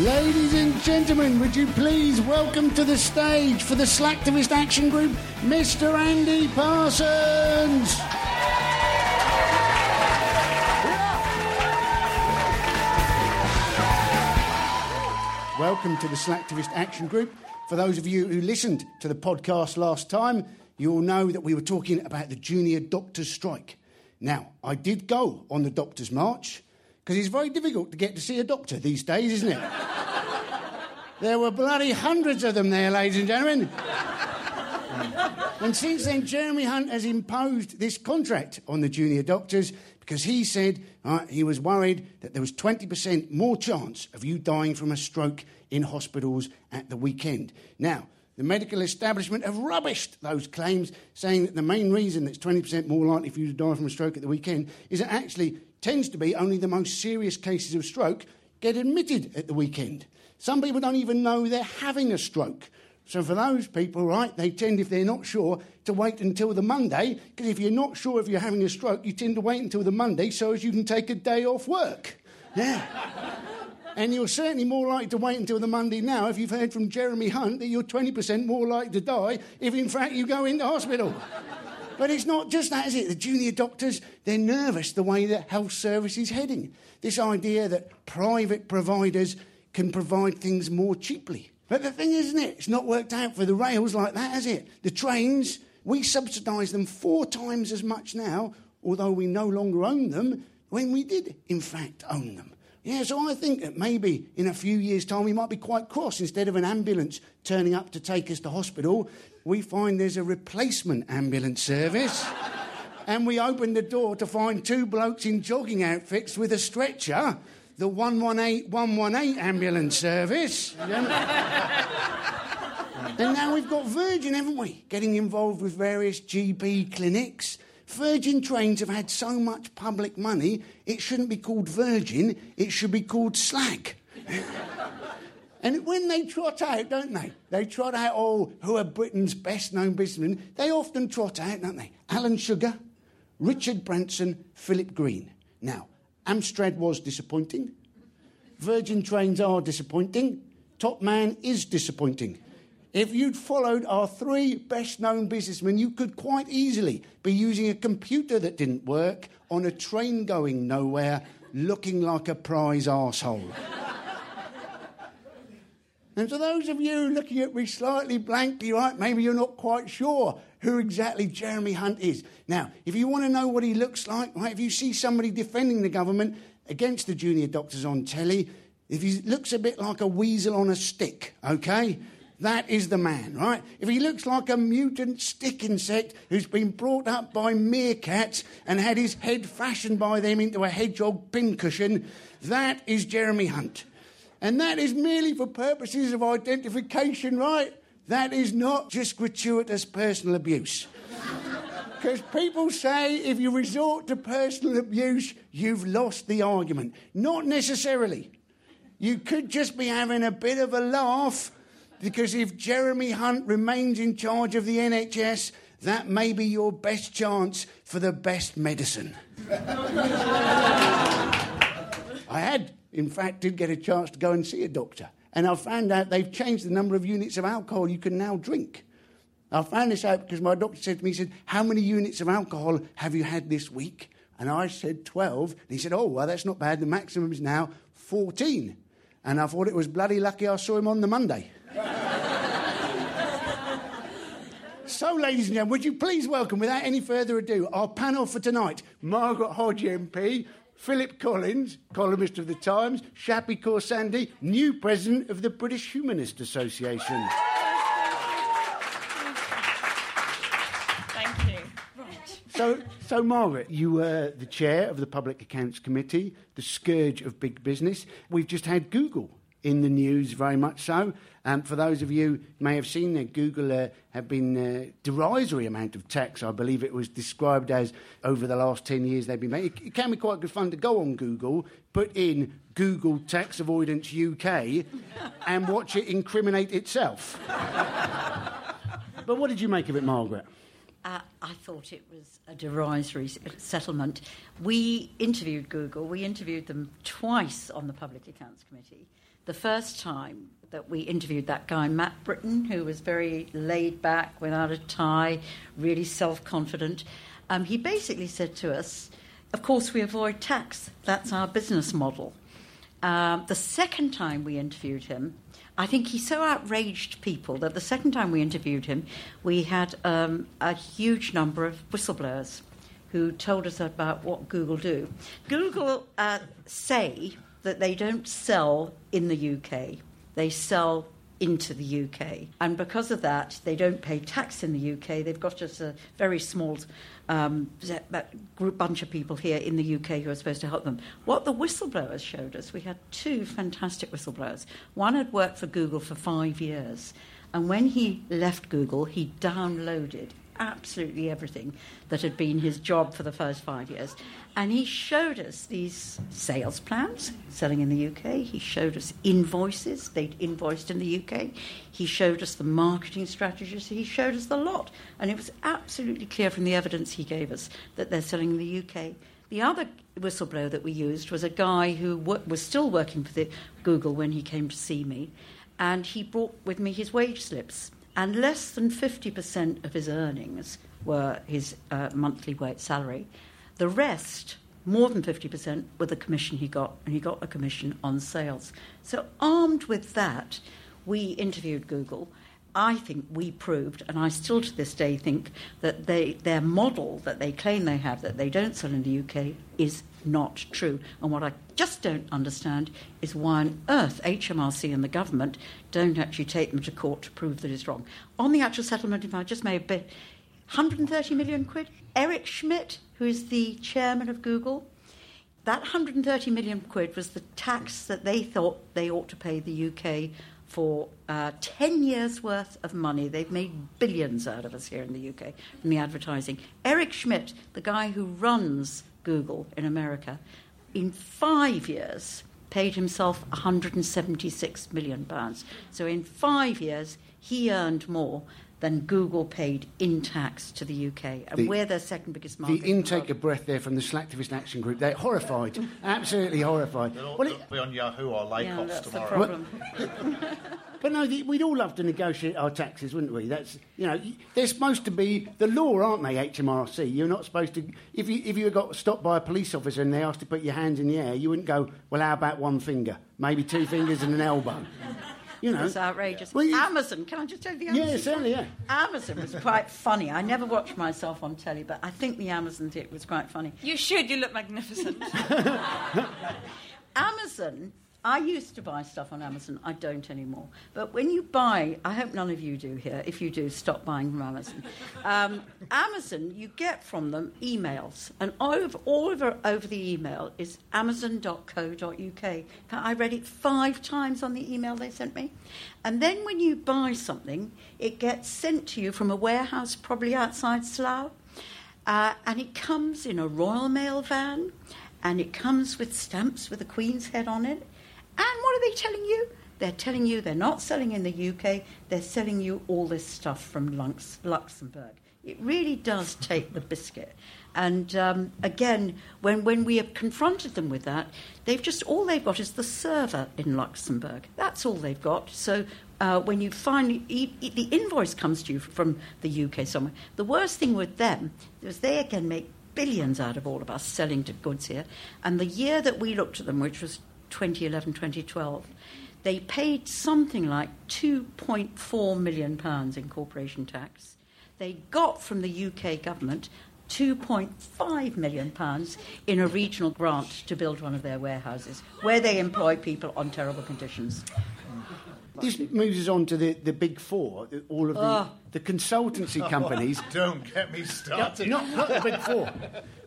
Ladies and gentlemen, would you please welcome to the stage for the Slacktivist Action Group, Mr. Andy Parsons. Welcome to the Slacktivist Action Group. For those of you who listened to the podcast last time, you'll know that we were talking about the junior doctors' strike. Now, I did go on the doctors' march because it's very difficult to get to see a doctor these days, isn't it? there were bloody hundreds of them there, ladies and gentlemen. and since then, Jeremy Hunt has imposed this contract on the junior doctors because he said uh, he was worried that there was 20% more chance of you dying from a stroke in hospitals at the weekend. Now, the medical establishment have rubbished those claims, saying that the main reason that's 20% more likely for you to die from a stroke at the weekend is that actually tends to be only the most serious cases of stroke get admitted at the weekend. Some people don't even know they're having a stroke. So for those people, right, they tend, if they're not sure, to wait until the Monday, because if you're not sure if you're having a stroke, you tend to wait until the Monday so as you can take a day off work. Yeah. and you're certainly more likely to wait until the Monday now if you've heard from Jeremy Hunt that you're 20% more likely to die if, in fact, you go into hospital. But it's not just that, is it? The junior doctors, they're nervous the way that health service is heading. This idea that private providers can provide things more cheaply. But the thing is, isn't it? It's not worked out for the rails like that, has it? The trains, we subsidise them four times as much now, although we no longer own them, when we did, in fact, own them. Yeah, so I think that maybe in a few years' time we might be quite cross. Instead of an ambulance turning up to take us to hospital, we find there's a replacement ambulance service. and we open the door to find two blokes in jogging outfits with a stretcher, the 118 118 ambulance service. and now we've got Virgin, haven't we? Getting involved with various GP clinics. Virgin trains have had so much public money, it shouldn't be called Virgin, it should be called Slag. and when they trot out, don't they? They trot out, oh, who are Britain's best known businessmen? They often trot out, don't they? Alan Sugar, Richard Branson, Philip Green. Now, Amstrad was disappointing. Virgin trains are disappointing. Top Man is disappointing. If you'd followed our three best known businessmen, you could quite easily be using a computer that didn't work on a train going nowhere, looking like a prize arsehole. And to those of you looking at me slightly blankly, right, maybe you're not quite sure who exactly Jeremy Hunt is. Now, if you want to know what he looks like, right, if you see somebody defending the government against the junior doctors on telly, if he looks a bit like a weasel on a stick, okay? That is the man, right? If he looks like a mutant stick insect who's been brought up by meerkats and had his head fashioned by them into a hedgehog pincushion, that is Jeremy Hunt. And that is merely for purposes of identification, right? That is not just gratuitous personal abuse. Because people say if you resort to personal abuse, you've lost the argument. Not necessarily. You could just be having a bit of a laugh because if Jeremy Hunt remains in charge of the NHS, that may be your best chance for the best medicine. in fact, did get a chance to go and see a doctor. And I found out they've changed the number of units of alcohol you can now drink. I found this out because my doctor said to me, he said, How many units of alcohol have you had this week? And I said 12. And he said, Oh, well, that's not bad. The maximum is now 14. And I thought it was bloody lucky I saw him on the Monday. so, ladies and gentlemen, would you please welcome, without any further ado, our panel for tonight Margaret Hodge MP, Philip Collins, columnist of The Times, Shappi Khorsandi, new president of the British Humanist Association. Thank you. Right. So, so Margaret, you were the chair of the Public Accounts Committee, the scourge of big business. We've just had Google in the news, very much so. Um, for those of you who may have seen that Google uh, have been uh, derisory amount of tax, I believe it was described as over the last 10 years they've been making. It, it can be quite good fun to go on Google, put in Google Tax Avoidance UK, and watch it incriminate itself. but what did you make of it, Margaret? Uh, I thought it was a derisory settlement. We interviewed Google. We interviewed them twice on the Public Accounts Committee. The first time that we interviewed that guy, Matt Brittin, who was very laid back, without a tie, really self confident, um, he basically said to us, Of course, we avoid tax. That's our business model. Um, the second time we interviewed him, I think he so outraged people that the second time we interviewed him, we had um, a huge number of whistleblowers who told us about what Google do. Google uh, say that they don't sell in the UK, they sell into the UK. And because of that, they don't pay tax in the UK. They've got just a very small um, group, bunch of people here in the UK who are supposed to help them. What the whistleblowers showed us, we had two fantastic whistleblowers. One had worked for Google for five years. And when he left Google, he downloaded absolutely everything that had been his job for the first five years. And he showed us these sales plans, selling in the UK. He showed us invoices, they'd invoiced in the UK. He showed us the marketing strategies. He showed us the lot. And it was absolutely clear from the evidence he gave us that they're selling in the UK. The other whistleblower that we used was a guy who was still working for the Google when he came to see me. And he brought with me his wage slips and less than 50% of his earnings were his uh, monthly wage salary. The rest, more than 50%, were the commission he got, and he got a commission on sales. So, armed with that, we interviewed Google. I think we proved, and I still to this day think that they, their model that they claim they have, that they don't sell in the UK, is not true. And what I just don't understand is why on earth HMRC and the government don't actually take them to court to prove that it's wrong. On the actual settlement, if I just may a bit, 130 million quid. Eric Schmidt, who is the chairman of Google, that 130 million quid was the tax that they thought they ought to pay the UK for uh, 10 years' worth of money. They've made billions out of us here in the UK from the advertising. Eric Schmidt, the guy who runs Google in America, in five years paid himself 176 million pounds. So in five years, he earned more than Google paid in tax to the UK, and the, we're their second biggest market. The intake of breath there from the Slacktivist Action Group, they're horrified, absolutely horrified. They'll, well, it, be on Yahoo or Lakoffs yeah, that's tomorrow. The but no, the, we'd all love to negotiate our taxes, wouldn't we? That's you know, they're supposed to be the law, aren't they? HMRC. You're not supposed to. If you if you got stopped by a police officer and they asked to put your hands in the air, you wouldn't go. Well, how about one finger? Maybe two fingers and an elbow. You know, it's outrageous. Well, you, Amazon, can I just tell you the Amazon? Yeah, certainly, yeah. Amazon was quite funny. I never watched myself on telly, but I think the Amazon bit was quite funny. You should. You look magnificent. Amazon I used to buy stuff on Amazon. I don't anymore. But when you buy, I hope none of you do here. If you do, stop buying from Amazon. Um, Amazon, you get from them emails, and over, all over, over the email is amazon.co.uk. I read it five times on the email they sent me. And then when you buy something, it gets sent to you from a warehouse, probably outside Slough, uh, and it comes in a Royal Mail van and it comes with stamps with the Queen's head on it. And what are they telling you? They're telling you they're not selling in the UK, they're selling you all this stuff from Lux- Luxembourg. It really does take the biscuit. And um, again, when, when we have confronted them with that, they've just all they've got is the server in Luxembourg. That's all they've got. So uh, when you finally e- e- the invoice comes to you from the UK somewhere, the worst thing with them is they again make billions out of all of us selling to goods here. And the year that we looked at them, which was 2011, 2012, they paid something like 2.4 million pounds in corporation tax. They got from the UK government 2.5 million pounds in a regional grant to build one of their warehouses, where they employ people on terrible conditions. This moves us on to the, the big four, all of the, Oh. the consultancy companies. Don't get me No, started. not, not the big four,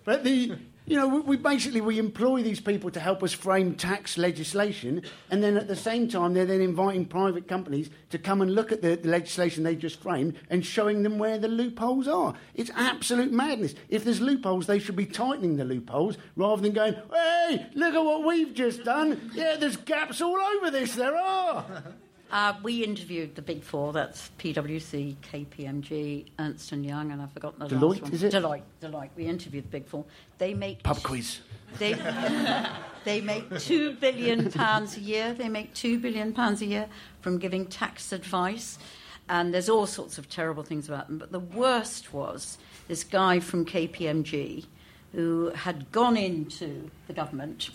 but the you know we, basically we employ these people to help us frame tax legislation, and then at the same time they're then inviting private companies to come and look at the, the legislation they just framed and showing them where the loopholes are. It's absolute madness. If there's loopholes, they should be tightening the loopholes rather than going, "Hey, look at what we've just done. Yeah, there's gaps all over this. There are." Uh, we interviewed the big four. That's PwC, KPMG, Ernst and Young, and I've forgotten the Deloitte, last one. is it? Deloitte. Deloitte. We interviewed the big four. They make Pub quiz. They, they make two billion pounds a year. They make two billion pounds a year from giving tax advice, and there's all sorts of terrible things about them. But the worst was this guy from KPMG who had gone into the government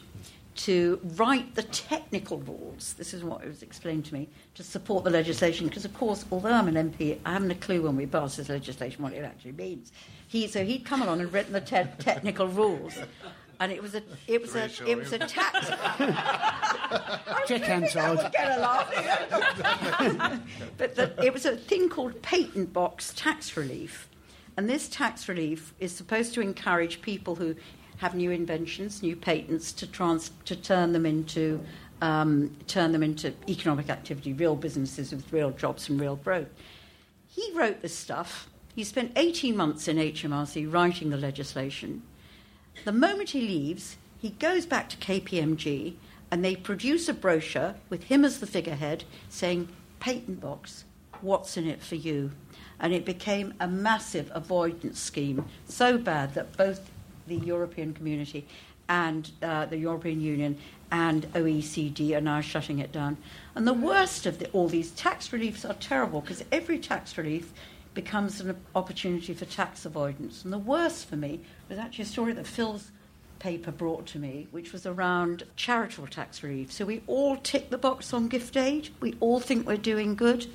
to write the technical rules. This is what it was explained to me to support the legislation. Because of course, although I'm an MP, I haven't a clue when we pass this legislation what it actually means. He, so he'd come along and written the te- technical rules. And it was a, it was a, it was a tax. Check Hansard. Get a laugh. but the, it was a thing called patent box tax relief. And this tax relief is supposed to encourage people who have new inventions, new patents, to, trans- to turn them into um, turn them into economic activity, real businesses with real jobs and real growth. He wrote this stuff. He spent 18 months in HMRC writing the legislation. The moment he leaves, he goes back to KPMG and they produce a brochure with him as the figurehead saying, Patent box, what's in it for you? And it became a massive avoidance scheme, so bad that both the European community and uh, the European Union and OECD are now shutting it down. And the worst of the, all these tax reliefs are terrible because every tax relief becomes an opportunity for tax avoidance. And the worst for me was actually a story that Phil's paper brought to me, which was around charitable tax relief. So we all tick the box on gift aid, we all think we're doing good.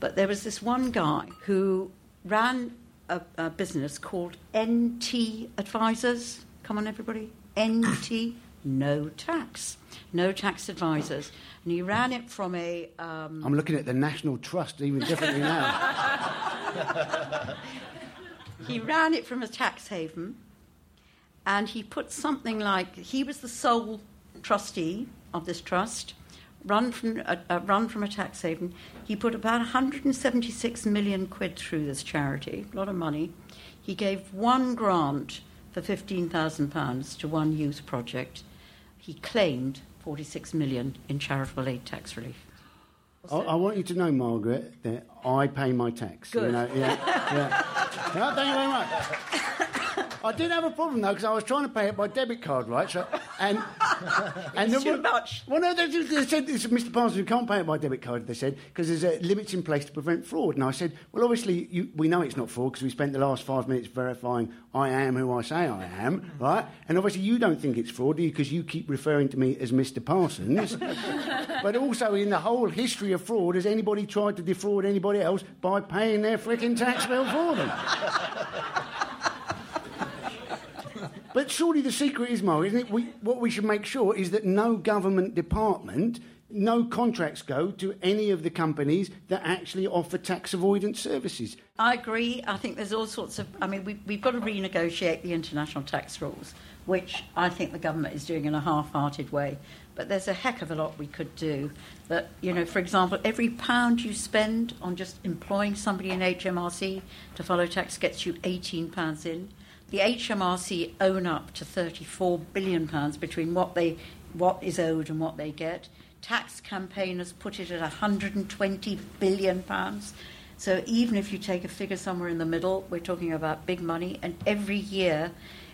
But there was this one guy who ran a, a business called NT Advisors. Come on, everybody. NT, no tax. No tax advisors. And he ran it from a. Um, I'm looking at the National Trust even differently now. he ran it from a tax haven and he put something like he was the sole trustee of this trust run from a, uh, run from a tax haven he put about 176 million quid through this charity a lot of money he gave one grant for 15,000 pounds to one youth project he claimed 46 million in charitable aid tax relief I, I want you to know, Margaret, that I pay my tax. You Good. know, yeah, yeah. No, thank you very much. I did have a problem though because I was trying to pay it by debit card, right? So and and It's too much. Well, no, they, they said Mr. Parsons, you can't pay it by debit card. They said because there's uh, limits in place to prevent fraud. And I said, well, obviously you, we know it's not fraud because we spent the last five minutes verifying I am who I say I am, right? And obviously you don't think it's fraud because you keep referring to me as Mr. Parsons. but also in the whole history of fraud, has anybody tried to defraud anybody else by paying their frickin' tax bill for them? But surely the secret is, Mo, isn't it? We, what we should make sure is that no government department, no contracts go to any of the companies that actually offer tax avoidance services. I agree. I think there's all sorts of. I mean, we, we've got to renegotiate the international tax rules, which I think the government is doing in a half-hearted way. But there's a heck of a lot we could do. That you know, for example, every pound you spend on just employing somebody in HMRC to follow tax gets you 18 pounds in. The HMRC own up to 34 billion pounds between what they what is owed and what they get. Tax campaigners put it at 120 billion pounds. So even if you take a figure somewhere in the middle, we're talking about big money, and every year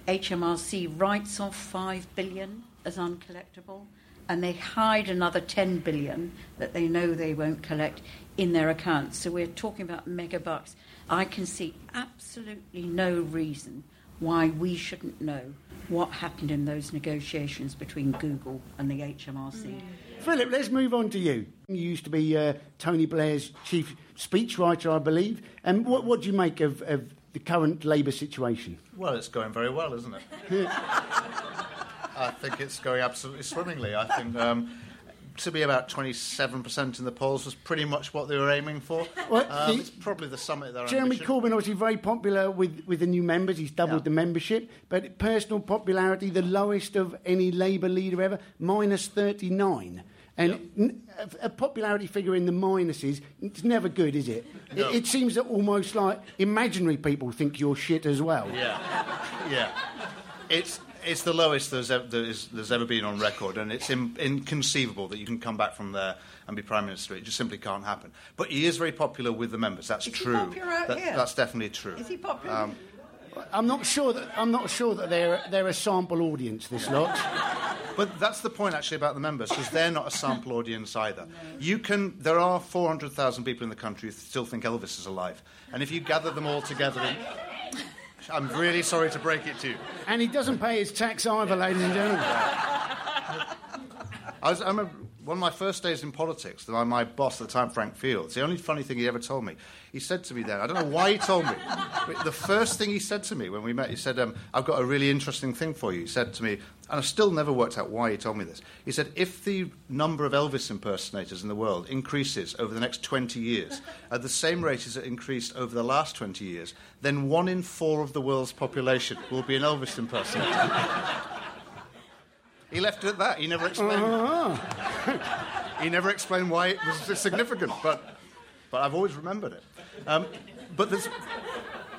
HMRC writes off 5 billion as uncollectible and they hide another 10 billion that they know they won't collect in their accounts. So we're talking about mega bucks. I can see absolutely no reason why we shouldn't know what happened in those negotiations between Google and the HMRC. Philip, let's move on to you. You used to be uh, Tony Blair's chief speechwriter, I believe. And what, what do you make of, of the current Labour situation? Well, it's going very well, isn't it? I think it's going absolutely swimmingly. I think um, to be about 27% in the polls was pretty much what they were aiming for. Well, um, the- it's probably the summit their Jeremy ambition. Corbyn, obviously very popular with, with the new members. He's doubled Yeah. the membership. But personal popularity, the lowest of any Labour leader ever, minus 39. And n- a, a popularity figure in the minuses, it's never good, is it? No. it? It seems that almost like imaginary people think you're shit as well. Yeah, yeah. It's it's the lowest there's ever, there's, there's ever been on record, and it's in, inconceivable that you can come back from there and be prime minister. It just simply can't happen. But he is very popular with the members. That's Is he true. popular out That- here? That's definitely true. Is he popular? Um, I'm not sure that I'm not sure that they're they're a sample audience. This lot. But that's the point actually about the members, because they're not a sample audience either. You can. There are 400,000 people in the country who still think Elvis is alive, and if you gather them all together, in, I'm really sorry to break it to you. And he doesn't pay his tax either, ladies and gentlemen. I, was, I remember one of my first days in politics, my, my boss at the time, Frank Fields, the only funny thing he ever told me, he said to me then, I don't know why he told me, but the first thing he said to me when we met, he said, um, I've got a really interesting thing for you. He said to me, and I've still never worked out why he told me this. He said, if the number of Elvis impersonators in the world increases over the next 20 years at the same rate as it increased over the last 20 years, then one in four of the world's population will be an Elvis impersonator. He left it at that. He never explained. he never explained why it was significant, but, but I've always remembered it. Um, but there's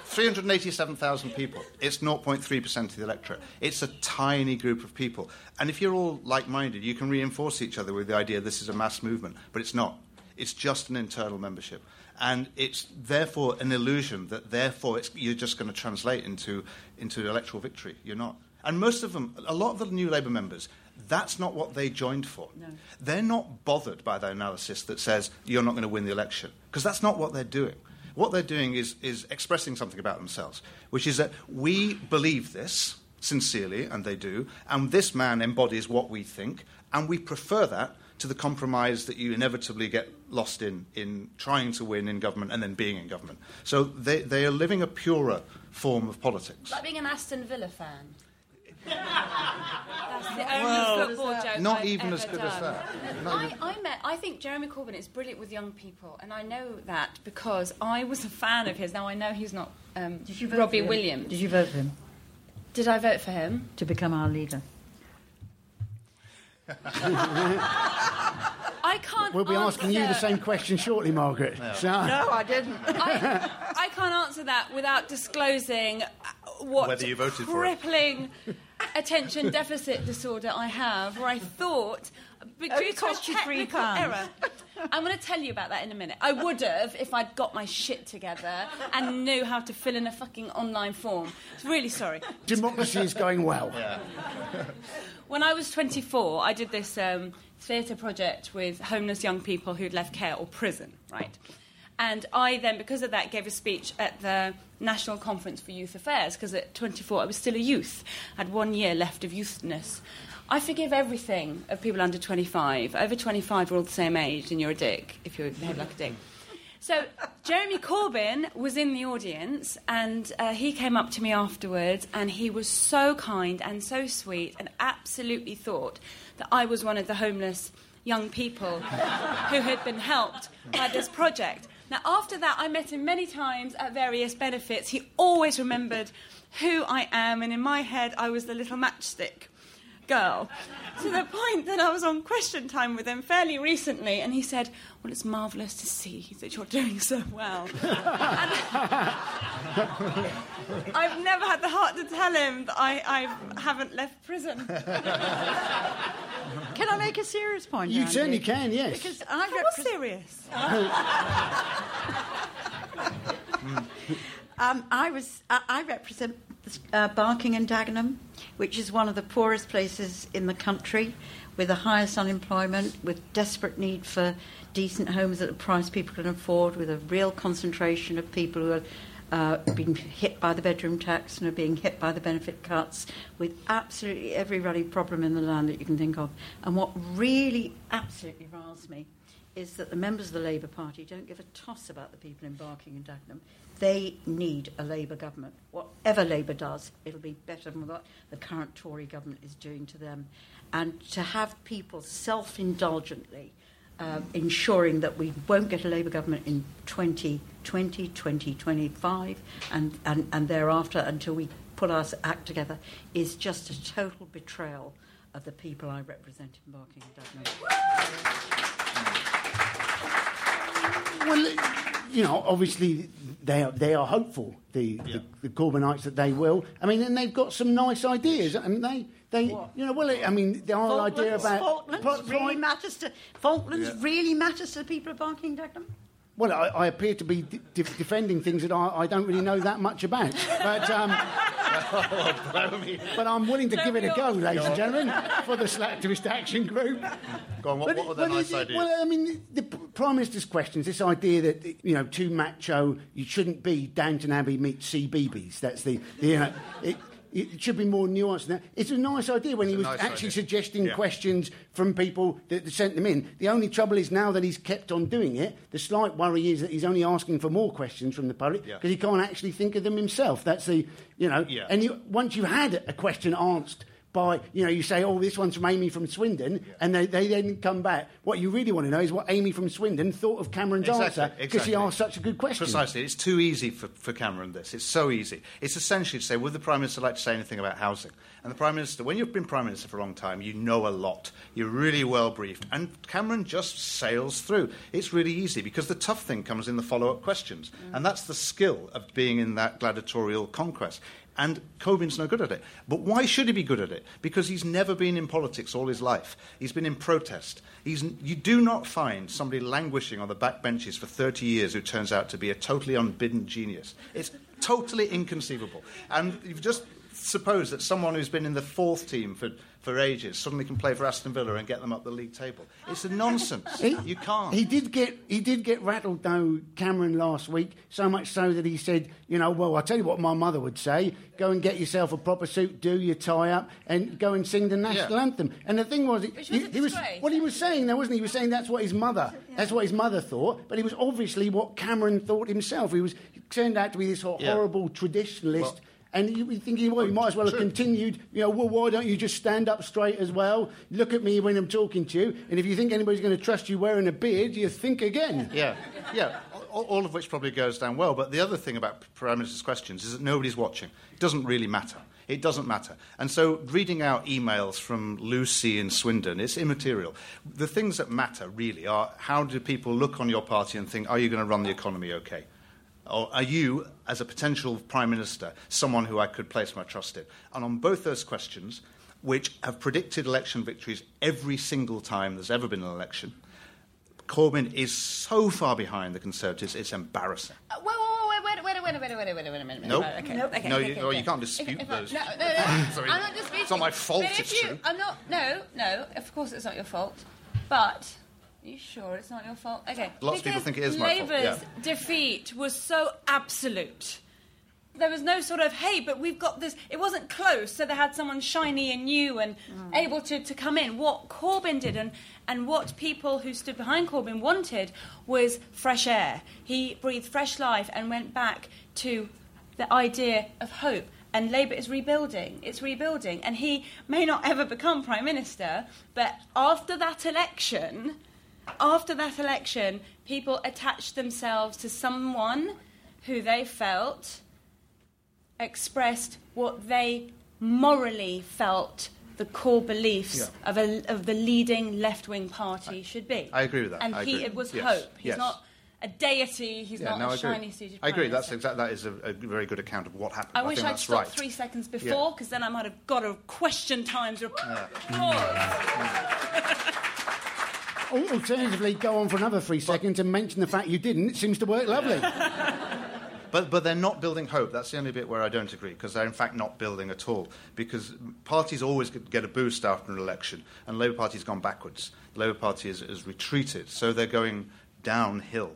387,000 people. It's 0.3% of the electorate. It's a tiny group of people. And if you're all like minded, you can reinforce each other with the idea this is a mass movement, but it's not. It's just an internal membership. And it's therefore an illusion that therefore it's, you're just going to translate into, into electoral victory. You're not. And most of them, a lot of the new Labour members, that's not what they joined for. No. They're not bothered by the analysis that says you're not going to win the election, because that's not what they're doing. What they're doing is, is expressing something about themselves, which is that we believe this sincerely, and they do, and this man embodies what we think, and we prefer that to the compromise that you inevitably get lost in, in trying to win in government and then being in government. So they, they are living a purer form of politics. Like being an Aston Villa fan. That's the only football joke Not I've even as good done. as that. Not I, even- I met. I think Jeremy Corbyn is brilliant with young people, and I know that because I was a fan of his. Now I know he's not um, Did you vote Robbie for? Williams. Did you vote for him Did I vote for him? to become our leader? I can't. We'll be asking you the same question shortly, Margaret. So, I didn't. I, I can't answer that without disclosing uh, what Whether you voted for it. Crippling attention deficit disorder I have, where I thought, but due to a cost you three pounds. error. I'm going to tell you about that in a minute. I would have if I'd got my shit together and knew how to fill in a fucking online form. Really sorry. democracy is going well. Yeah. When I was 24, I did this um, theatre project with homeless young people who'd left care or prison, right? And I then, because of that, gave a speech at the National Conference for Youth Affairs, because at 24 I was still a youth, I had one year left of youthness. I forgive everything of people under 25. Over 25, we're all the same age, and you're a dick if you behave like a dick. So Jeremy Corbyn was in the audience, and uh, he came up to me afterwards, and he was so kind and so sweet, and absolutely thought that I was one of the homeless young people who had been helped by this project. Now, after that, I met him many times at various benefits. He always remembered who I am, and in my head, I was the little matchstick girl. To the point that I was on question time with him fairly recently, and he said, Well, it's marvellous to see that you're doing so well. I've never had the heart to tell him that I, I haven't left prison. Can I make a serious point? You Andy? certainly can, yes. Because I I was represent. serious. Um, I was. I, I represent uh, Barking and Dagenham, which is one of the poorest places in the country, with the highest unemployment, with desperate need for decent homes at a price people can afford, with a real concentration of people who are uh, being hit by the bedroom tax and are being hit by the benefit cuts, with absolutely every running problem in the land that you can think of. And what really absolutely riles me is that the members of the Labour Party don't give a toss about the people embarking in Dagenham. They need a Labour government. Whatever Labour does, it'll be better than what the current Tory government is doing to them. And to have people self indulgently uh, ensuring that we won't get a Labour government in 2020, 2025, and, and, and thereafter until we put our act together is just a total betrayal of the people I represent in Barking and Dagenham. Well, you know, obviously they are, they are hopeful, the, Yeah. the, the Corbynites, that they will. I mean, and they've got some nice ideas. I mean, they, they you know, well, I mean, the whole idea about. Falklands pri- really pri- matters to Falklands Yeah. really matters to the people of Barking Dagenham. well, I, I appear to be de- de- defending things that I, I don't really know that much about. But, um, but I'm willing to give it a go, ladies and gentlemen, for the Slacktivist Action Group. Go on, what, But what were it- their well, nice ideas? Well, I mean, the P- Prime Minister's questions, this idea that, you know, too macho, you shouldn't be Downton Abbey meets CBeebies. That's the, the you know, it, it should be more nuanced than that. It's a nice idea when he was nice actually idea. suggesting Yeah. questions from people that sent them in. The only trouble is now that he's kept on doing it, the slight worry is that he's only asking for more questions from the public Yeah. because he can't actually think of them himself. That's the, you know, Yeah. and you, once you've had a question asked by, you know, you say, oh, this one's from Amy from Swindon, and they, they then come back. What you really want to know is what Amy from Swindon thought of Cameron's Exactly, answer because she asked such a good question. Precisely. It's too easy for, for Cameron, this. It's so easy. It's essentially to say, would the Prime Minister like to say anything about housing? And the Prime Minister, when you've been Prime Minister for a long time, you know a lot. You're really well briefed. And Cameron just sails through. It's really easy because the tough thing comes in the follow up questions. Mm. And that's the skill of being in that gladiatorial conquest. And Corbyn's no good at it. But why should he be good at it? Because he's never been in politics all his life. He's been in protest. He's, you do not find somebody languishing on the back benches for 30 years who turns out to be a totally unbidden genius. It's totally inconceivable. And you've just supposed that someone who's been in the fourth team for, for ages suddenly can play for Aston Villa and get them up the league table. It's a nonsense. He- you can't. He did get he did get rattled though, Cameron last week. So much so that he said, you know, well, I tell you what my mother would say: go and get yourself a proper suit, do your tie up, and go and sing the national Yeah. anthem. And the thing was, Which was he, he was what he was saying there, wasn't he? He was saying that's what his mother, that's what his mother thought. But it was obviously what Cameron thought himself. He was he turned out to be this ho- Yeah. horrible traditionalist. Well- and you were thinking, well, you might as well have continued, you know, well, why don't you just stand up straight as well? Look at me when I'm talking to you, and if you think anybody's going to trust you wearing a beard, you think again. Yeah, yeah. All, all of which probably goes down well. But the other thing about Prime Minister's questions is that nobody's watching. It doesn't really matter. It doesn't matter. And so reading out emails from Lucy in Swindon is immaterial. The things that matter really are how do people look on your party and think, are you going to run the economy okay? Or are you, as a potential Prime Minister, someone who I could place my trust in? And on both those questions, which have predicted election victories every single time there's ever been an election, Corbyn is so far behind the Conservatives, it's embarrassing. Uh, wait, wait, wait, wait, wait, wait, wait, wait, wait, wait, wait a minute. Nope. Right, okay, Nope. okay, No, okay, you- okay, well, you can't dispute If- if I- those. No, no, no. Sorry. I'm not disputing. It's not my fault, But if it's you, true. I'm not. No, no. Of course, it's not your fault. But. Are you sure it's not your fault? Okay. Lots of people Because think it is my fault, Labour's yeah. defeat was so absolute. There was no sort of, hey, but we've got this. It wasn't close, so they had someone shiny and new and mm. able to, to come in. What Corbyn did and, and what people who stood behind Corbyn wanted was fresh air. He breathed fresh life and went back to the idea of hope. And Labour is rebuilding. It's rebuilding. And he may not ever become Prime Minister, but after that election, after that election, people attached themselves to someone who they felt expressed what they morally felt the core beliefs Yeah. of, a, of the leading left wing party should be. I agree with that. And I he, agree. it was Yes. hope. He's Yes. not a deity, he's Yeah, not no, a I shiny suited I agree. That's exact, that is a, a very good account of what happened. I wish I'd stopped right. three seconds before, because then I might have got a question times report. Al- Alternatively, go on for another three seconds and mention the fact you didn't. It seems to work lovely. But, but they're not building hope. That's the only bit where I don't agree, because they're in fact not building at all. Because parties always get a boost after an election, and the Labour Party's gone backwards. The Labour Party has, has retreated, so they're going downhill.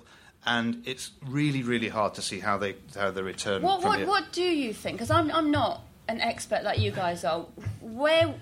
And it's really, really hard to see how they, how they return What, from what, here. what do you think? Because I'm, I'm not an expert like you guys are. Where,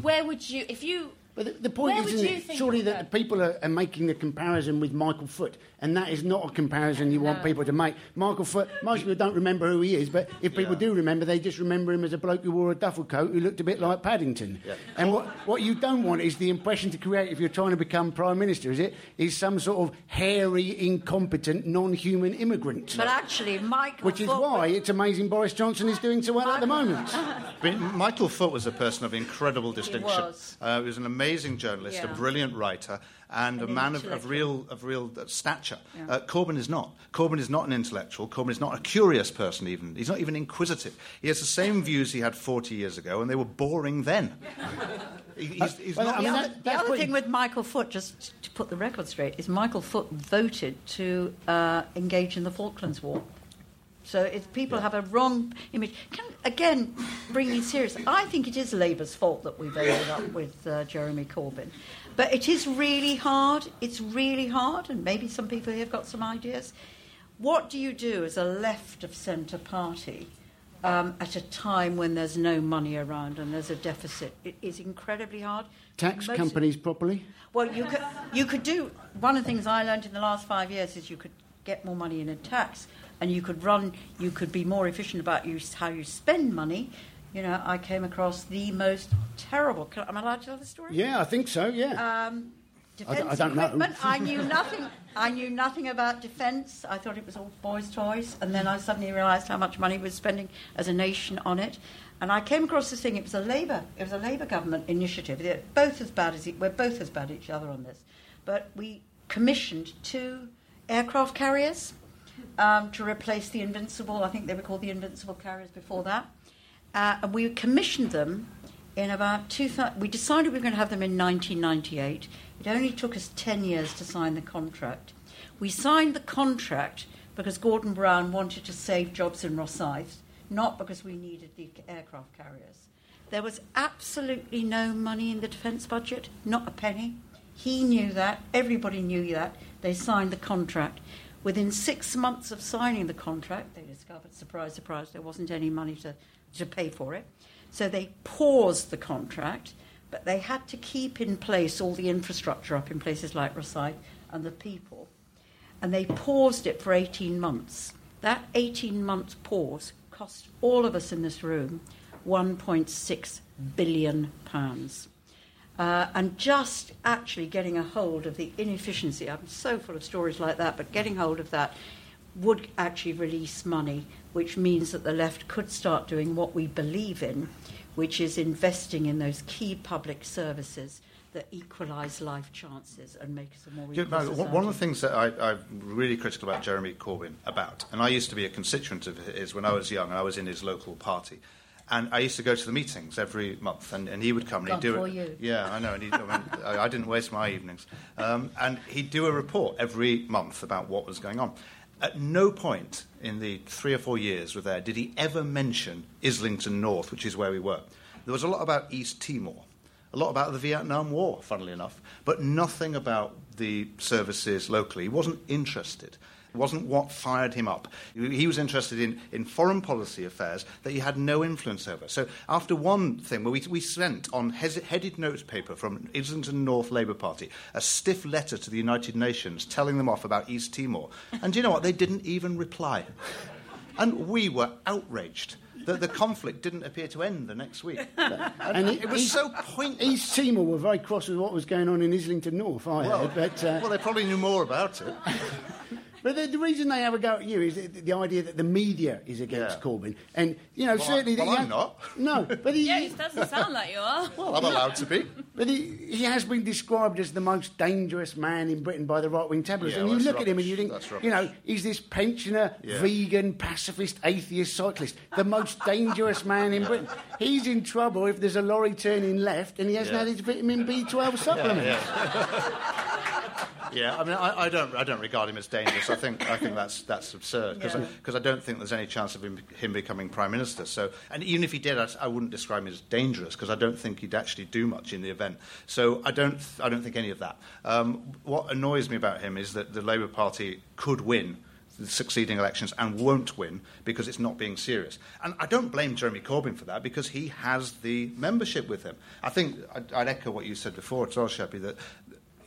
where would you, if you. But the, the point where is, isn't it, think surely that the people are, are making the comparison with Michael Foot, and that is not a comparison you want people to make. Michael Foot, most people don't remember who he is, but if people do remember, they just remember him as a bloke who wore a duffel coat who looked a bit like Paddington. Yeah. And what, what you don't want is the impression to create, if you're trying to become Prime Minister, is it, is some sort of hairy, incompetent, non-human immigrant. But actually, Michael Which is Foot why was- it's amazing Boris Johnson is doing so well at the moment. I mean, Michael Foot was a person of incredible distinction. was. Uh, he was an amazing journalist, a brilliant writer, and, a man of, of real, of real uh, stature. Uh, Corbyn is not. Corbyn is not an intellectual. Corbyn is not a curious person, even. He's not even inquisitive. He has the same views he had 40 years ago, and they were boring then. He's, he's well, not, I mean, the that- other, the other thing with Michael Foot, just to put the record straight, is Michael Foot voted to uh, engage in the Falklands War. So if people have a wrong image, can again bring me serious. I think it is Labour's fault that we've ended up with uh, Jeremy Corbyn, but it is really hard. It's really hard, and maybe some people here have got some ideas. What do you do as a left of centre party um, at a time when there's no money around and there's a deficit? It is incredibly hard. Tax Most- companies properly. well, you could, you could do. One of the things I learned in the last five years is you could get more money in a tax, and you could run. You could be more efficient about you, how you spend money. You know, I came across the most terrible. Can, am I allowed to tell the story? Yeah, I think so, yeah. Um, I don't- I defence don't know. equipment. I knew nothing. I knew nothing about defence. I thought it was all boys' toys, and then I suddenly realised how much money we were spending as a nation on it. And I came across this thing. It was a Labour. It was a Labour government initiative. They're both as bad as e- we're both as bad as each other on this. But we commissioned two aircraft carriers um, to replace the Invincible. I think they were called the Invincible carriers before that. Uh, and we commissioned them in about 2000. We decided we were going to have them in 1998. It only took us 10 years to sign the contract. We signed the contract because Gordon Brown wanted to save jobs in Rosyth, not because we needed the aircraft carriers. There was absolutely no money in the defence budget, not a penny. He knew that. Everybody knew that. They signed the contract. Within six months of signing the contract, they discovered, surprise, surprise, there wasn't any money to, to pay for it. So they paused the contract, but they had to keep in place all the infrastructure up in places like Rosyth and the people. And they paused it for 18 months. That 18 month pause cost all of us in this room 1.6 billion pounds. Uh, and just actually getting a hold of the inefficiency, I'm so full of stories like that, but getting hold of that would actually release money, which means that the left could start doing what we believe in, which is investing in those key public services that equalise life chances and make us a more equal one of the things that I, I'm really critical about Jeremy Corbyn about, and I used to be a constituent of his when I was young, and I was in his local party, and I used to go to the meetings every month, and, and he would come and he'd do it. you. Yeah, I know, and he'd, I, mean, I, I didn't waste my evenings, um, and he'd do a report every month about what was going on. At no point in the three or four years we're there did he ever mention Islington North, which is where we were. There was a lot about East Timor, a lot about the Vietnam War, funnily enough, but nothing about the services locally. He wasn't interested. It wasn't what fired him up. He was interested in, in foreign policy affairs that he had no influence over. So, after one thing where we, we sent on hes- headed note paper from Islington North Labour Party a stiff letter to the United Nations telling them off about East Timor, and do you know what? They didn't even reply. And we were outraged that the conflict didn't appear to end the next week. And It was so pointless. East Timor were very cross with what was going on in Islington North, I Well, heard. But, uh, well, they probably knew more about it. but the, the reason they have a go at you is the, the idea that the media is against Yeah. Corbyn. And, you know, Well, certainly... well, that he I'm not. No, but he, Yeah, it doesn't sound like you are. Well, I'm allowed to be. but he, he has been described as the most dangerous man in Britain by the right-wing tabloids. Yeah, and you that's look at him and you think, That's you know, he's this pensioner, Yeah. vegan, pacifist, atheist cyclist, the most dangerous man in Britain. He's in trouble if there's a lorry turning left and he hasn't Yeah. had his vitamin B12 supplement. yeah, I mean, I, I, don't, I don't regard him as dangerous. I think, I think that's that's absurd because yeah. I, I, don't think there's any chance of him, him, becoming prime minister. So, and even if he did, I, I wouldn't describe him as dangerous because I don't think he'd actually do much in the event. So, I don't, I don't think any of that. Um, what annoys me about him is that the Labour Party could win the succeeding elections and won't win because it's not being serious. And I don't blame Jeremy Corbyn for that because he has the membership with him. I think I'd, I'd echo what you said before as well, Shappi, that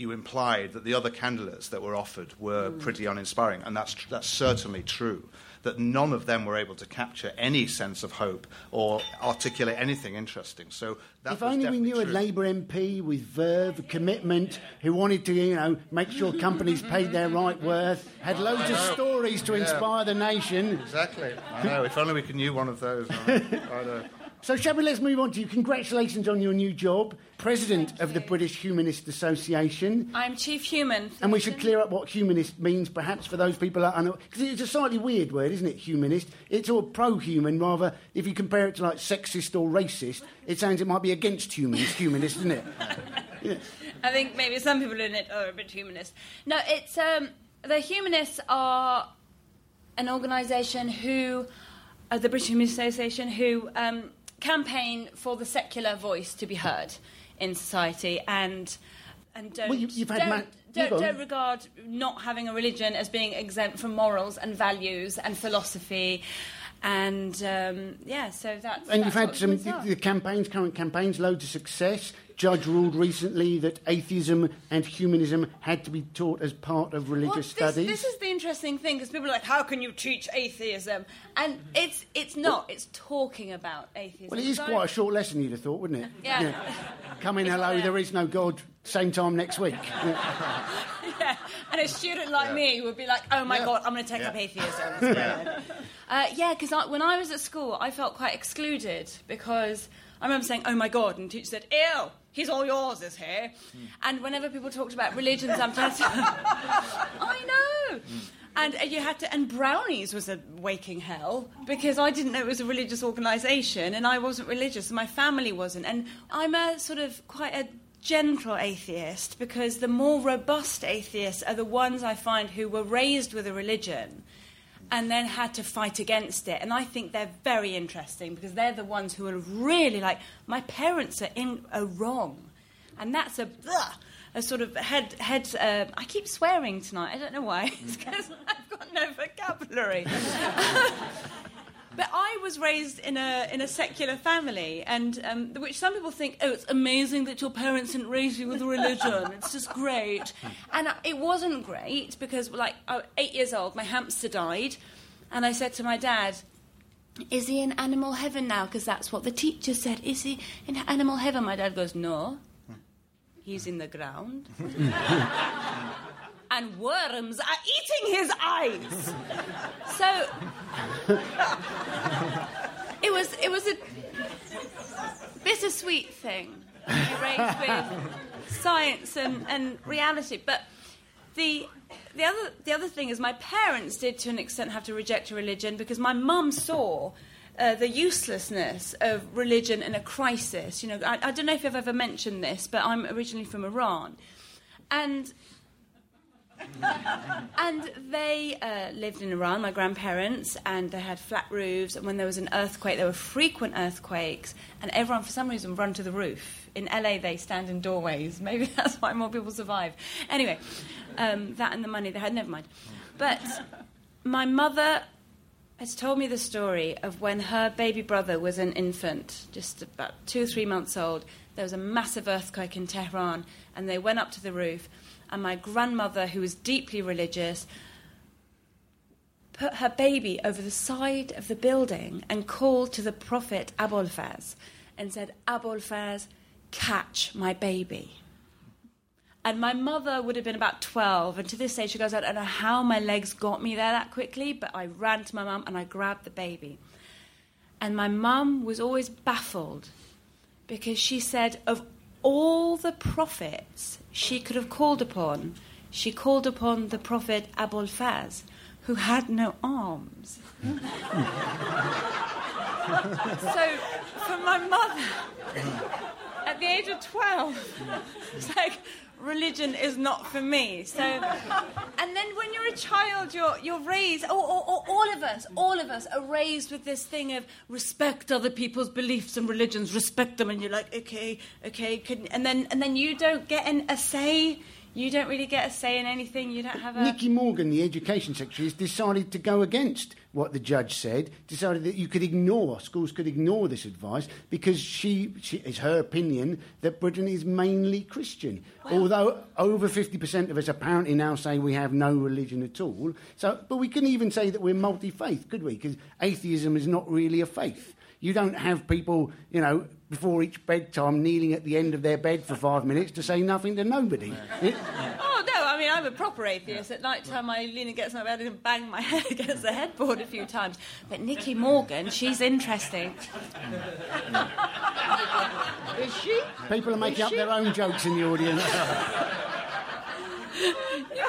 you implied that the other candidates that were offered were mm. pretty uninspiring, and that's, that's certainly true that none of them were able to capture any sense of hope or articulate anything interesting. So if only we knew true. a Labour MP with verve, commitment, who wanted to, you know, make sure companies paid their right worth, had loads of stories to yeah. inspire the nation. Exactly. I know. if only we could knew one of those. I know. So, shall we let's move on to you? Congratulations on your new job, President of the British Humanist Association. I'm Chief Human. And we should clear up what humanist means, perhaps, for those people that are Because it's a slightly weird word, isn't it, humanist? It's all pro human, rather, if you compare it to like sexist or racist, it sounds it might be against humans, humanist, isn't it? Yeah. I think maybe some people in it are a bit humanist. No, it's. Um, the humanists are an organisation who. Uh, the British Humanist Association, who um, campaign for the secular voice to be heard in society and and don't, well, you, don't, man- don't, don't, regard not having a religion as being exempt from morals and values and philosophy. And um, yeah, so that's. And that's you've had some the, the campaigns, current campaigns, loads of success judge ruled recently that atheism and humanism had to be taught as part of religious well, this, studies. This is the interesting thing because people are like, "How can you teach atheism?" And it's it's not. It's talking about atheism. Well, it is so quite a short lesson, you'd have thought, wouldn't it? Yeah. yeah. Come in, hello. There is no God. Same time next week. Yeah. yeah. And a student like yeah. me would be like, "Oh my God, I'm going to take up atheism." yeah, because uh, when I was at school, I felt quite excluded because I remember saying, "Oh my God," and the teacher said, "Ew." he's all yours, is he? Mm. And whenever people talked about religion, sometimes I know. Mm. And you had to, and brownies was a waking hell because I didn't know it was a religious organisation, and I wasn't religious, and my family wasn't. And I'm a sort of quite a gentle atheist because the more robust atheists are the ones I find who were raised with a religion and then had to fight against it. And I think they're very interesting because they're the ones who are really like, my parents are, in, are wrong. And that's a, ugh, a sort of head, head uh, I keep swearing tonight. I don't know why. It's because I've got no vocabulary. But I was raised in a in a secular family, and um, which some people think, oh, it's amazing that your parents didn't raise you with religion. It's just great, and it wasn't great because, like, I was eight years old, my hamster died, and I said to my dad, "Is he in animal heaven now? Because that's what the teacher said. Is he in animal heaven?" My dad goes, "No, he's in the ground." and worms are eating his eyes. so it was it was a bittersweet thing raised with science and, and reality. But the the other the other thing is my parents did to an extent have to reject religion because my mum saw uh, the uselessness of religion in a crisis. You know, I, I, don't know if I've ever mentioned this, but I'm originally from Iran, and and they uh, lived in Iran, my grandparents, and they had flat roofs. And when there was an earthquake, there were frequent earthquakes, and everyone, for some reason, run to the roof. In LA, they stand in doorways. Maybe that's why more people survive. Anyway, um, that and the money they had, never mind. But my mother has told me the story of when her baby brother was an infant, just about two or three months old. There was a massive earthquake in Tehran, and they went up to the roof and my grandmother, who was deeply religious, put her baby over the side of the building and called to the Prophet Abolfazl and said, Abolfazl, catch my baby. And my mother would have been about 12, and to this day she goes, I don't know how my legs got me there that quickly, but I ran to my mum and I grabbed the baby. And my mum was always baffled because she said, of all the prophets she could have called upon, she called upon the prophet Abolfazl, who had no arms. so, for my mother, at the age of 12, it's like, religion is not for me. So, and then when you're a child, you're you're raised. Or, all of us, all of us are raised with this thing of respect other people's beliefs and religions, respect them, and you're like, okay, okay, and then and then you don't get an, a say. You don't really get a say in anything. You don't have a. Nicky Morgan, the Education Secretary, has decided to go against what the judge said, decided that you could ignore, schools could ignore this advice because she, she it's her opinion that Britain is mainly Christian. Although over 50% of us apparently now say we have no religion at all. So, but we can even say that we're multi faith, could we? Because atheism is not really a faith. You don't have people, you know, before each bedtime kneeling at the end of their bed for five minutes to say nothing to nobody. It- Oh no! I mean, I'm a proper atheist. At night time, I lean against my bed and bang my head against the headboard a few times. But Nicky Morgan, she's interesting. Is she? people are making up their own jokes in the audience. You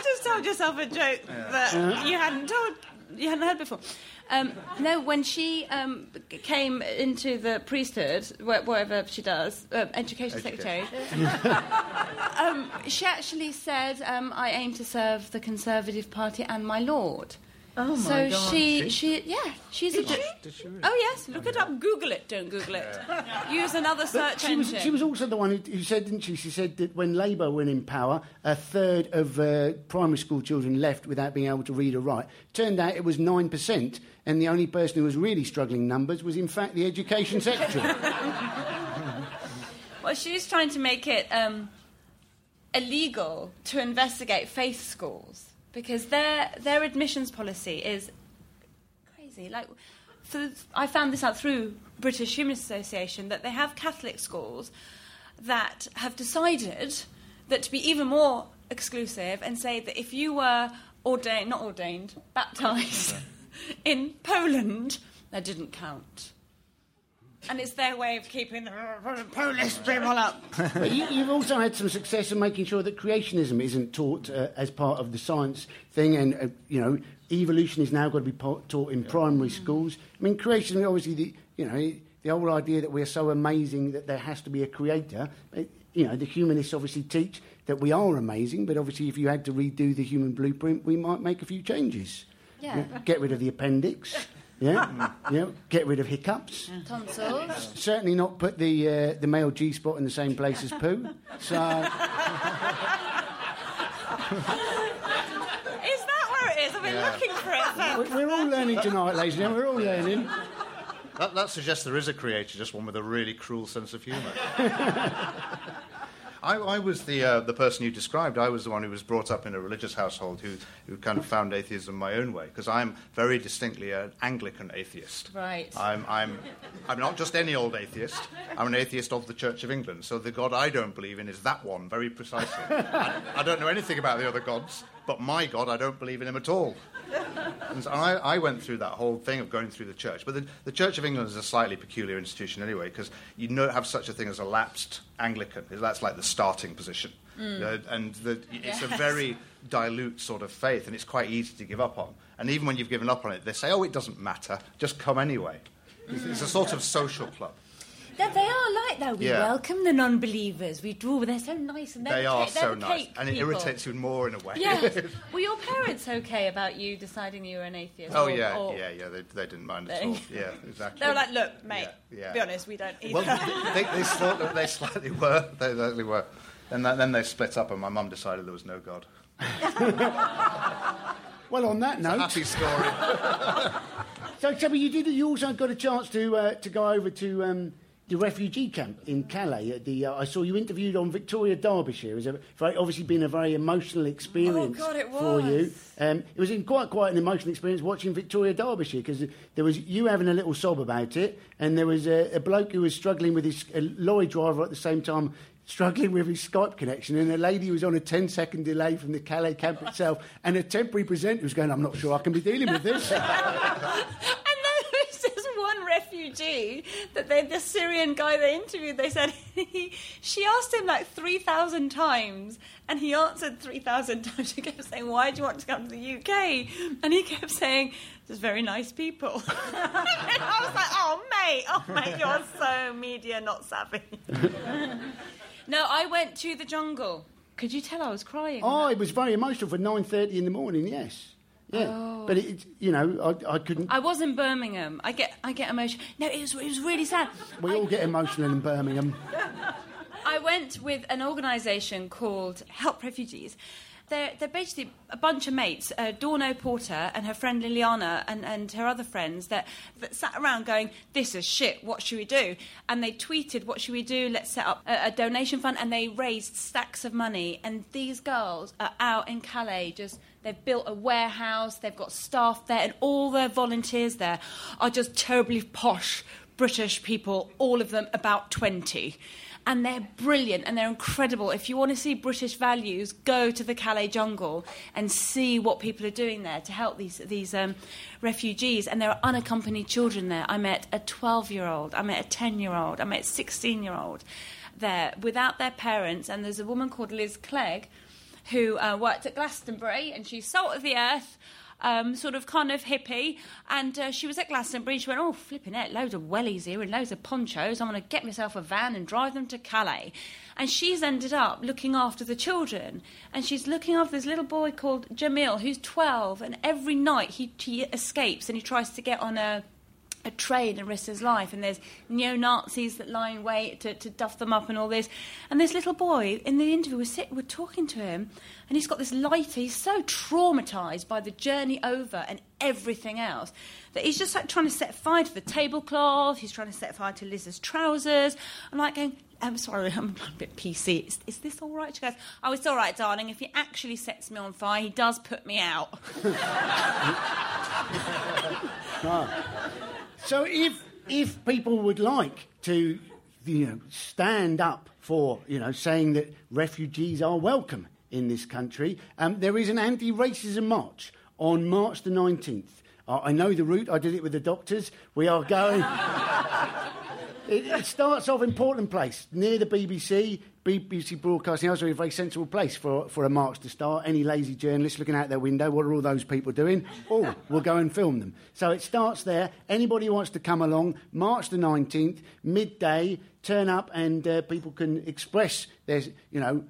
just told yourself a joke that you hadn't told, you hadn't heard before. Um, no, when she um, came into the priesthood, wh- whatever she does, uh, education, secretary, um, she actually said, um, "I aim to serve the Conservative Party and my Lord." Oh, my so God. she, she, yeah, she's a. Oh yes, look it up. Google it. Don't Google it. Use another search she was, engine. she was also the one who, who said, didn't she? She said that when Labour went in power, a third of uh, primary school children left without being able to read or write. Turned out it was 9%, and the only person who was really struggling numbers was, in fact, the Education Secretary. Well, she's trying to make it um, illegal to investigate faith schools because their their admissions policy is crazy. Like, for, I found this out through British Humanist Association that they have Catholic schools that have decided that to be even more exclusive and say that if you were ordained, not ordained, baptized in Poland, that didn't count. And it's their way of keeping the Polish people up. But you, you've also had some success in making sure that creationism isn't taught uh, as part of the science thing, and uh, you know, evolution is now got to be pa- taught in primary schools. I mean, creation, obviously, the you know, the whole idea that we're so amazing that there has to be a creator. uh, you know, the humanists obviously teach that we are amazing, but obviously, if you had to redo the human blueprint, we might make a few changes. Yeah. Get rid of the appendix. Yeah, yeah. Get rid of hiccups. Tonsils. Certainly not put the uh, the male G spot in the same place as poo. So Is that where it is? I've been looking for it. we- we're all learning tonight, ladies and gentlemen. We're all learning. That, that suggests there is a creator, just one with a really cruel sense of humour. I, I was the, uh, the person you described. I was the one who was brought up in a religious household who, who kind of found atheism my own way, because I'm very distinctly an Anglican atheist. Right. I'm, I'm, I'm not just any old atheist. I'm an atheist of the Church of England. So the God I don't believe in is that one, very precisely. I, I don't know anything about the other gods, but my God, I don't believe in him at all. And so I, I went through that whole thing of going through the church. But the, the Church of England is a slightly peculiar institution anyway, because you don't have such a thing as a lapsed Anglican. That's like the starting position. Uh, and the, it's a very dilute sort of faith, and it's quite easy to give up on. And even when you've given up on it, they say, oh, it doesn't matter, just come anyway. It's, it's a sort of social club. That they are like that. We Yeah. welcome the non-believers. We do. They're so nice and they're They the are cake- they're so the nice. And it people. irritates you more in a way. Yes. Were your parents okay about you deciding you were an atheist? oh, or- yeah, or- yeah, yeah. They, they didn't mind at all. Yeah, exactly. They were like, look, mate. Yeah, yeah. Be honest, we don't either. Well, they, they, sort they slightly were. They slightly were. And then, then they split up, and my mum decided there was no God. Well, on that note, Happy story. so Shappi, you did. You also got a chance to uh, to go over to um, the refugee camp in Calais. At the uh, I saw you interviewed on Victoria, Derbyshire. It was a, obviously been a very emotional experience Oh, God, it for you. Um, it was in quite quite an emotional experience watching Victoria, Derbyshire because there was you having a little sob about it, and there was a, a bloke who was struggling with his a lorry driver at the same time. Struggling with his Skype connection, and a lady who was on a 10 second delay from the Calais camp itself, and a temporary presenter was going, I'm not sure I can be dealing with this. And there was this one refugee that they, the Syrian guy they interviewed, they said he, she asked him like 3,000 times and he answered 3,000 times. She kept saying, Why do you want to come to the UK? And he kept saying, There's very nice people. and I was like, Oh, mate, oh, mate, you're so media not savvy. no, I went to the jungle. Could you tell I was crying? Oh, it was very emotional for 9.30 in the morning, yes. Yeah, Oh. but it, you know, I, I couldn't. I was in Birmingham. I get I get emotional. No, it was it was really sad. we I, all get emotional in Birmingham. I went with an organisation called Help Refugees. They're, they're basically a bunch of mates, uh, Dorno Porter and her friend Liliana and, and her other friends that, that sat around going, This is shit, what should we do? And they tweeted, What should we do? Let's set up a, a donation fund. And they raised stacks of money. And these girls are out in Calais just. They've built a warehouse, they've got staff there, and all their volunteers there are just terribly posh British people, all of them about 20 and they're brilliant and they're incredible. If you want to see British values, go to the Calais jungle and see what people are doing there to help these these um, refugees. And there are unaccompanied children there. I met a 12 year old, I met a 10 year old, I met a 16 year old there without their parents. And there's a woman called Liz Clegg who uh, worked at Glastonbury, and she's salt of the earth. Um, sort of kind of hippie, and uh, she was at Glastonbury. and She went, "Oh, flipping it, loads of wellies here and loads of ponchos. I'm going to get myself a van and drive them to Calais." And she's ended up looking after the children, and she's looking after this little boy called Jamil, who's 12, and every night he, he escapes and he tries to get on a a train and risk his life, and there's neo Nazis that lie in wait to, to duff them up and all this. And this little boy in the interview was sit, we're talking to him, and he's got this lighter. He's so traumatized by the journey over and everything else that he's just like trying to set fire to the tablecloth. He's trying to set fire to Liz's trousers. I'm like going. I'm sorry, I'm a bit PC. Is, is this all right? She goes, Oh, it's all right, darling. If he actually sets me on fire, he does put me out. So if if people would like to, you know, stand up for, you know, saying that refugees are welcome in this country, um, there is an anti-racism march on March the nineteenth. Uh, I know the route. I did it with the doctors. We are going. It, it starts off in Portland Place, near the BBC. BBC Broadcasting House are a very sensible place for, for a march to start. Any lazy journalist looking out their window, what are all those people doing? Oh, we'll go and film them. So it starts there. Anybody who wants to come along, March the 19th, midday, turn up and uh, people can express their, you know,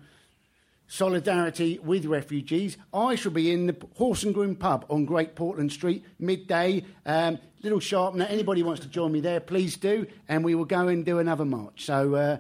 solidarity with refugees. I shall be in the Horse and Groom pub on Great Portland Street midday. Um, little sharpener. Anybody wants to join me there, please do, and we will go and do another march. So. Uh,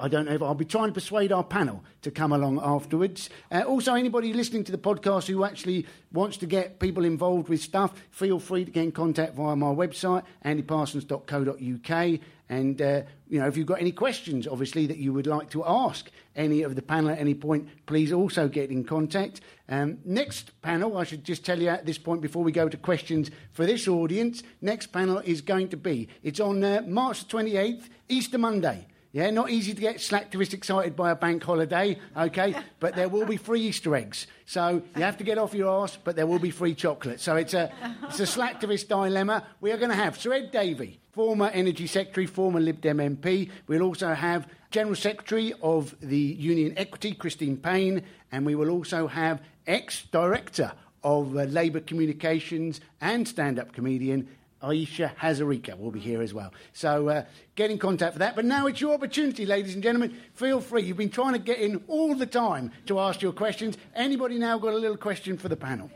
I don't know if I'll be trying to persuade our panel to come along afterwards. Uh, also, anybody listening to the podcast who actually wants to get people involved with stuff, feel free to get in contact via my website, andyparsons.co.uk. And, uh, you know, if you've got any questions, obviously, that you would like to ask any of the panel at any point, please also get in contact. Um, next panel, I should just tell you at this point before we go to questions for this audience, next panel is going to be, it's on uh, March 28th, Easter Monday. Yeah, not easy to get slacktivists excited by a bank holiday, okay? But there will be free Easter eggs. So you have to get off your arse, but there will be free chocolate. So it's a, it's a slacktivist dilemma. We are going to have Sir Ed Davey, former Energy Secretary, former Lib Dem MP. We'll also have General Secretary of the Union Equity, Christine Payne. And we will also have ex-director of uh, Labour Communications and stand-up comedian Ayesha Hazarika will be here as well. So uh, get in contact for that. But now it's your opportunity, ladies and gentlemen. Feel free. You've been trying to get in all the time to ask your questions. Anybody now got a little question for the panel?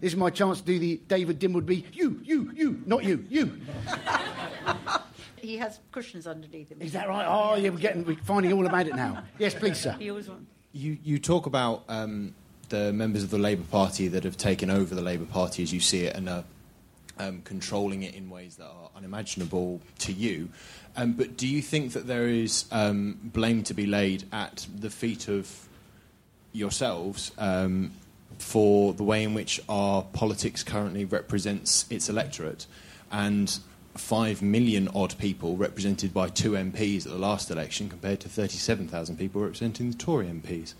This is my chance to do the David Dimbleby. You, you, you, not you, you. He has cushions underneath him. Is that right? Oh, yeah, we're getting, we're finding all about it now. Yes, please, sir. He always wants. You, you talk about um, the members of the Labour Party that have taken over the Labour Party as you see it and are um, controlling it in ways that are unimaginable to you. Um, but do you think that there is um, blame to be laid at the feet of yourselves um, for the way in which our politics currently represents its electorate? And five million odd people represented by two MPs at the last election compared to 37,000 people representing the Tory MPs.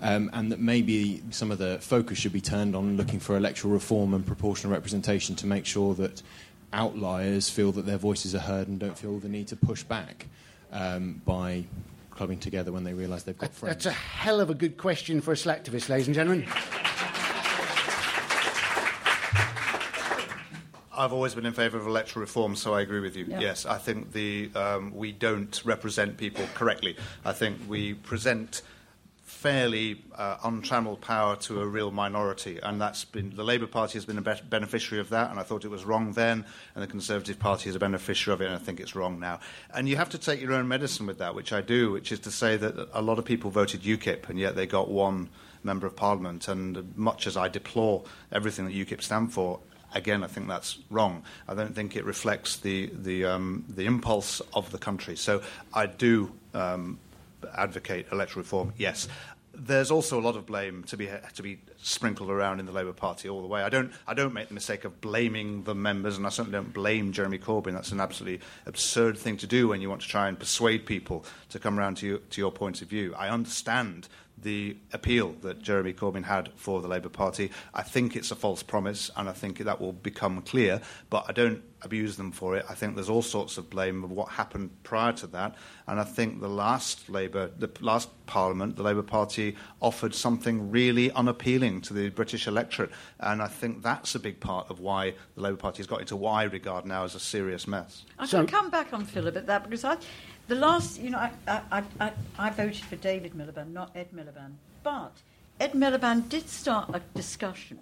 Um, and that maybe some of the focus should be turned on looking for electoral reform and proportional representation to make sure that outliers feel that their voices are heard and don't feel the need to push back um, by clubbing together when they realise they've got friends. That's a hell of a good question for a slacktivist, ladies and gentlemen. I've always been in favour of electoral reform, so I agree with you. Yeah. Yes, I think the um, we don't represent people correctly. I think we present fairly uh, untrammeled power to a real minority, and that's been the Labour Party has been a be- beneficiary of that, and I thought it was wrong then, and the Conservative Party is a beneficiary of it, and I think it's wrong now. And you have to take your own medicine with that, which I do, which is to say that a lot of people voted UKIP, and yet they got one member of Parliament, and much as I deplore everything that UKIP stand for, again, I think that's wrong. I don't think it reflects the the, um, the impulse of the country. So I do um, advocate electoral reform. Yes. There's also a lot of blame to be to be sprinkled around in the Labour Party all the way. I don't I don't make the mistake of blaming the members, and I certainly don't blame Jeremy Corbyn. That's an absolutely absurd thing to do when you want to try and persuade people to come around to you, to your point of view. I understand the appeal that Jeremy Corbyn had for the Labour Party. I think it's a false promise, and I think that will become clear, but I don't abuse them for it. I think there's all sorts of blame of what happened prior to that, and I think the last Labour, the last Parliament, the Labour Party offered something really unappealing to the British electorate, and I think that's a big part of why the Labour Party has got into what I regard now as a serious mess. I can come back on Philip at that because I, the last, you know, I, I, I, I voted for David Miliband, not Ed Miliband. But Ed Miliband did start a discussion,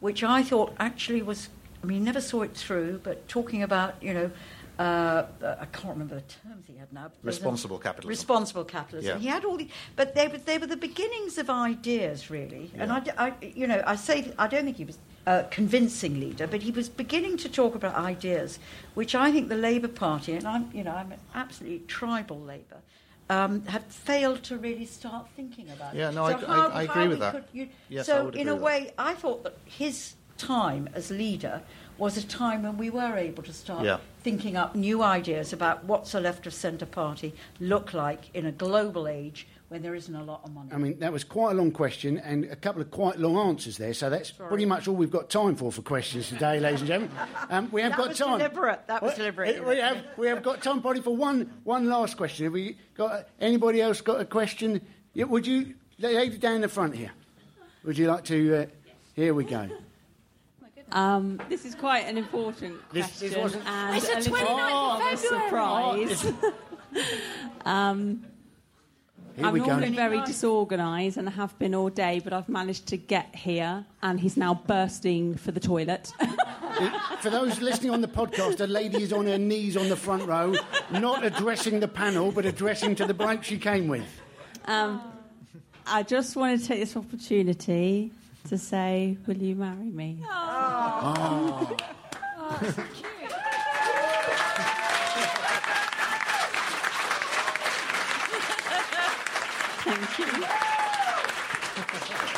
which I thought actually was, I mean, never saw it through, but talking about, you know, uh, I can't remember the terms he had now. Responsible capitalism. Responsible capitalism. Yeah. He had all the, but they were they were the beginnings of ideas, really. And I, you know, I say I don't think he was a convincing leader, but he was beginning to talk about ideas, which I think the Labour Party, and I'm, you know, I'm an absolutely tribal Labour. Um, have failed to really start thinking about. Yeah, no, So I- I- how- I how agree with that. could- you- Yes, I so in a way, I thought that his time as leader was a time when we were able to start Yeah. thinking up new ideas about what's a left of centre party look like in a global age when there isn't a lot of money. I mean, that was quite a long question and a couple of quite long answers there. So that's pretty much all we've got time for for questions today, ladies and gentlemen. Um, we have That got was time. deliberate. That was Well, deliberate. We have we have got time, probably for one one last question. Have we got anybody else got a question? Yeah, would you, lady down the front here? Would you like to? Uh, here we go. Um, this is quite an important question this wasn't- and It's a 29th of of a surprise. um, Here I'm normally very disorganised and I have been all day, but I've managed to get here, and he's now bursting for the toilet. For those listening on the podcast, a lady is on her knees on the front row, not addressing the panel, but addressing to the bloke she came with. um, I just want to take this opportunity to say, will you marry me? Thank you.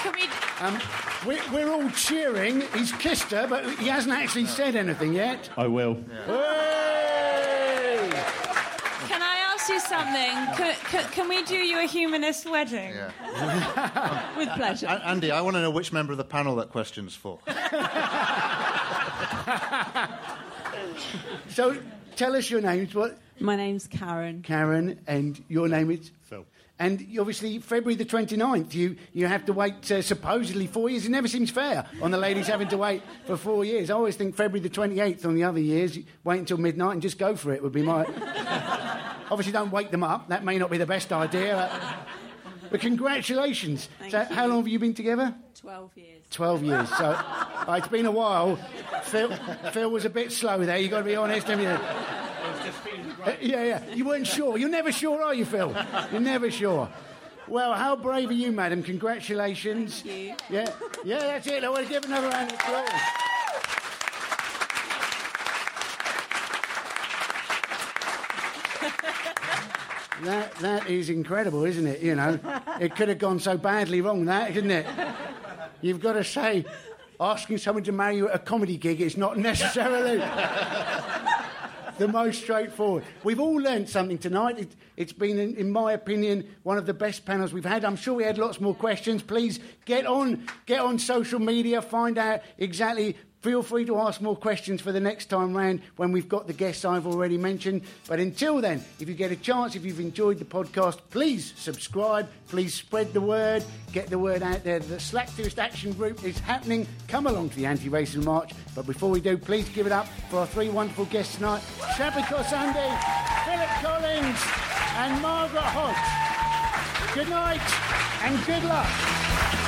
Can we, Um, we're, we're all cheering. He's kissed her, but he hasn't actually said anything yet. I will. Hey! Can I ask you something? Can, can, can we do you a humanist wedding? Yeah. With pleasure. A- Andy, I want to know which member of the panel that question's for. So tell us your names. What? My name's Karen. Karen, and your name is? Phil. And obviously, February the 29th, you, you have to wait uh, supposedly four years. It never seems fair on the ladies having to wait for four years. I always think February the 28th on the other years, wait until midnight and just go for it would be my. obviously, don't wake them up. That may not be the best idea. But congratulations. Thank so, you. how long have you been together? 12 years. 12 years. So uh, it's been a while. Phil, Phil was a bit slow there, you've got to be honest. haven't you? Uh, yeah, yeah. You weren't sure. You're never sure, are you, Phil? You're never sure. Well, how brave are you, madam? Congratulations. Thank you. Yeah, yeah, that's it. I want to give another round of applause. That, that is incredible, isn't it? You know, it could have gone so badly wrong, that, couldn't it? You've got to say, asking someone to marry you at a comedy gig is not necessarily the most straightforward. We've all learned something tonight. It, it's been, in, in my opinion, one of the best panels we've had. I'm sure we had lots more questions. Please get on, get on social media, find out exactly. Feel free to ask more questions for the next time round when we've got the guests I've already mentioned. But until then, if you get a chance, if you've enjoyed the podcast, please subscribe. Please spread the word. Get the word out there. The Slacktivist Action Group is happening. Come along to the Anti-Racism March. But before we do, please give it up for our three wonderful guests tonight. Shappi Khorsandi, Philip Collins and Margaret Hodge. Good night. and good luck.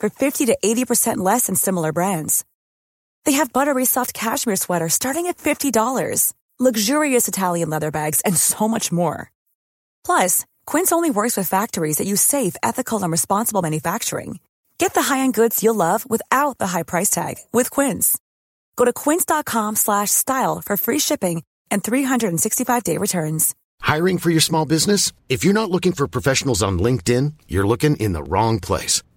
for 50 to 80% less than similar brands. They have buttery soft cashmere sweaters starting at $50, luxurious Italian leather bags, and so much more. Plus, Quince only works with factories that use safe, ethical, and responsible manufacturing. Get the high-end goods you'll love without the high price tag with Quince. Go to quince.com slash style for free shipping and 365-day returns. Hiring for your small business? If you're not looking for professionals on LinkedIn, you're looking in the wrong place.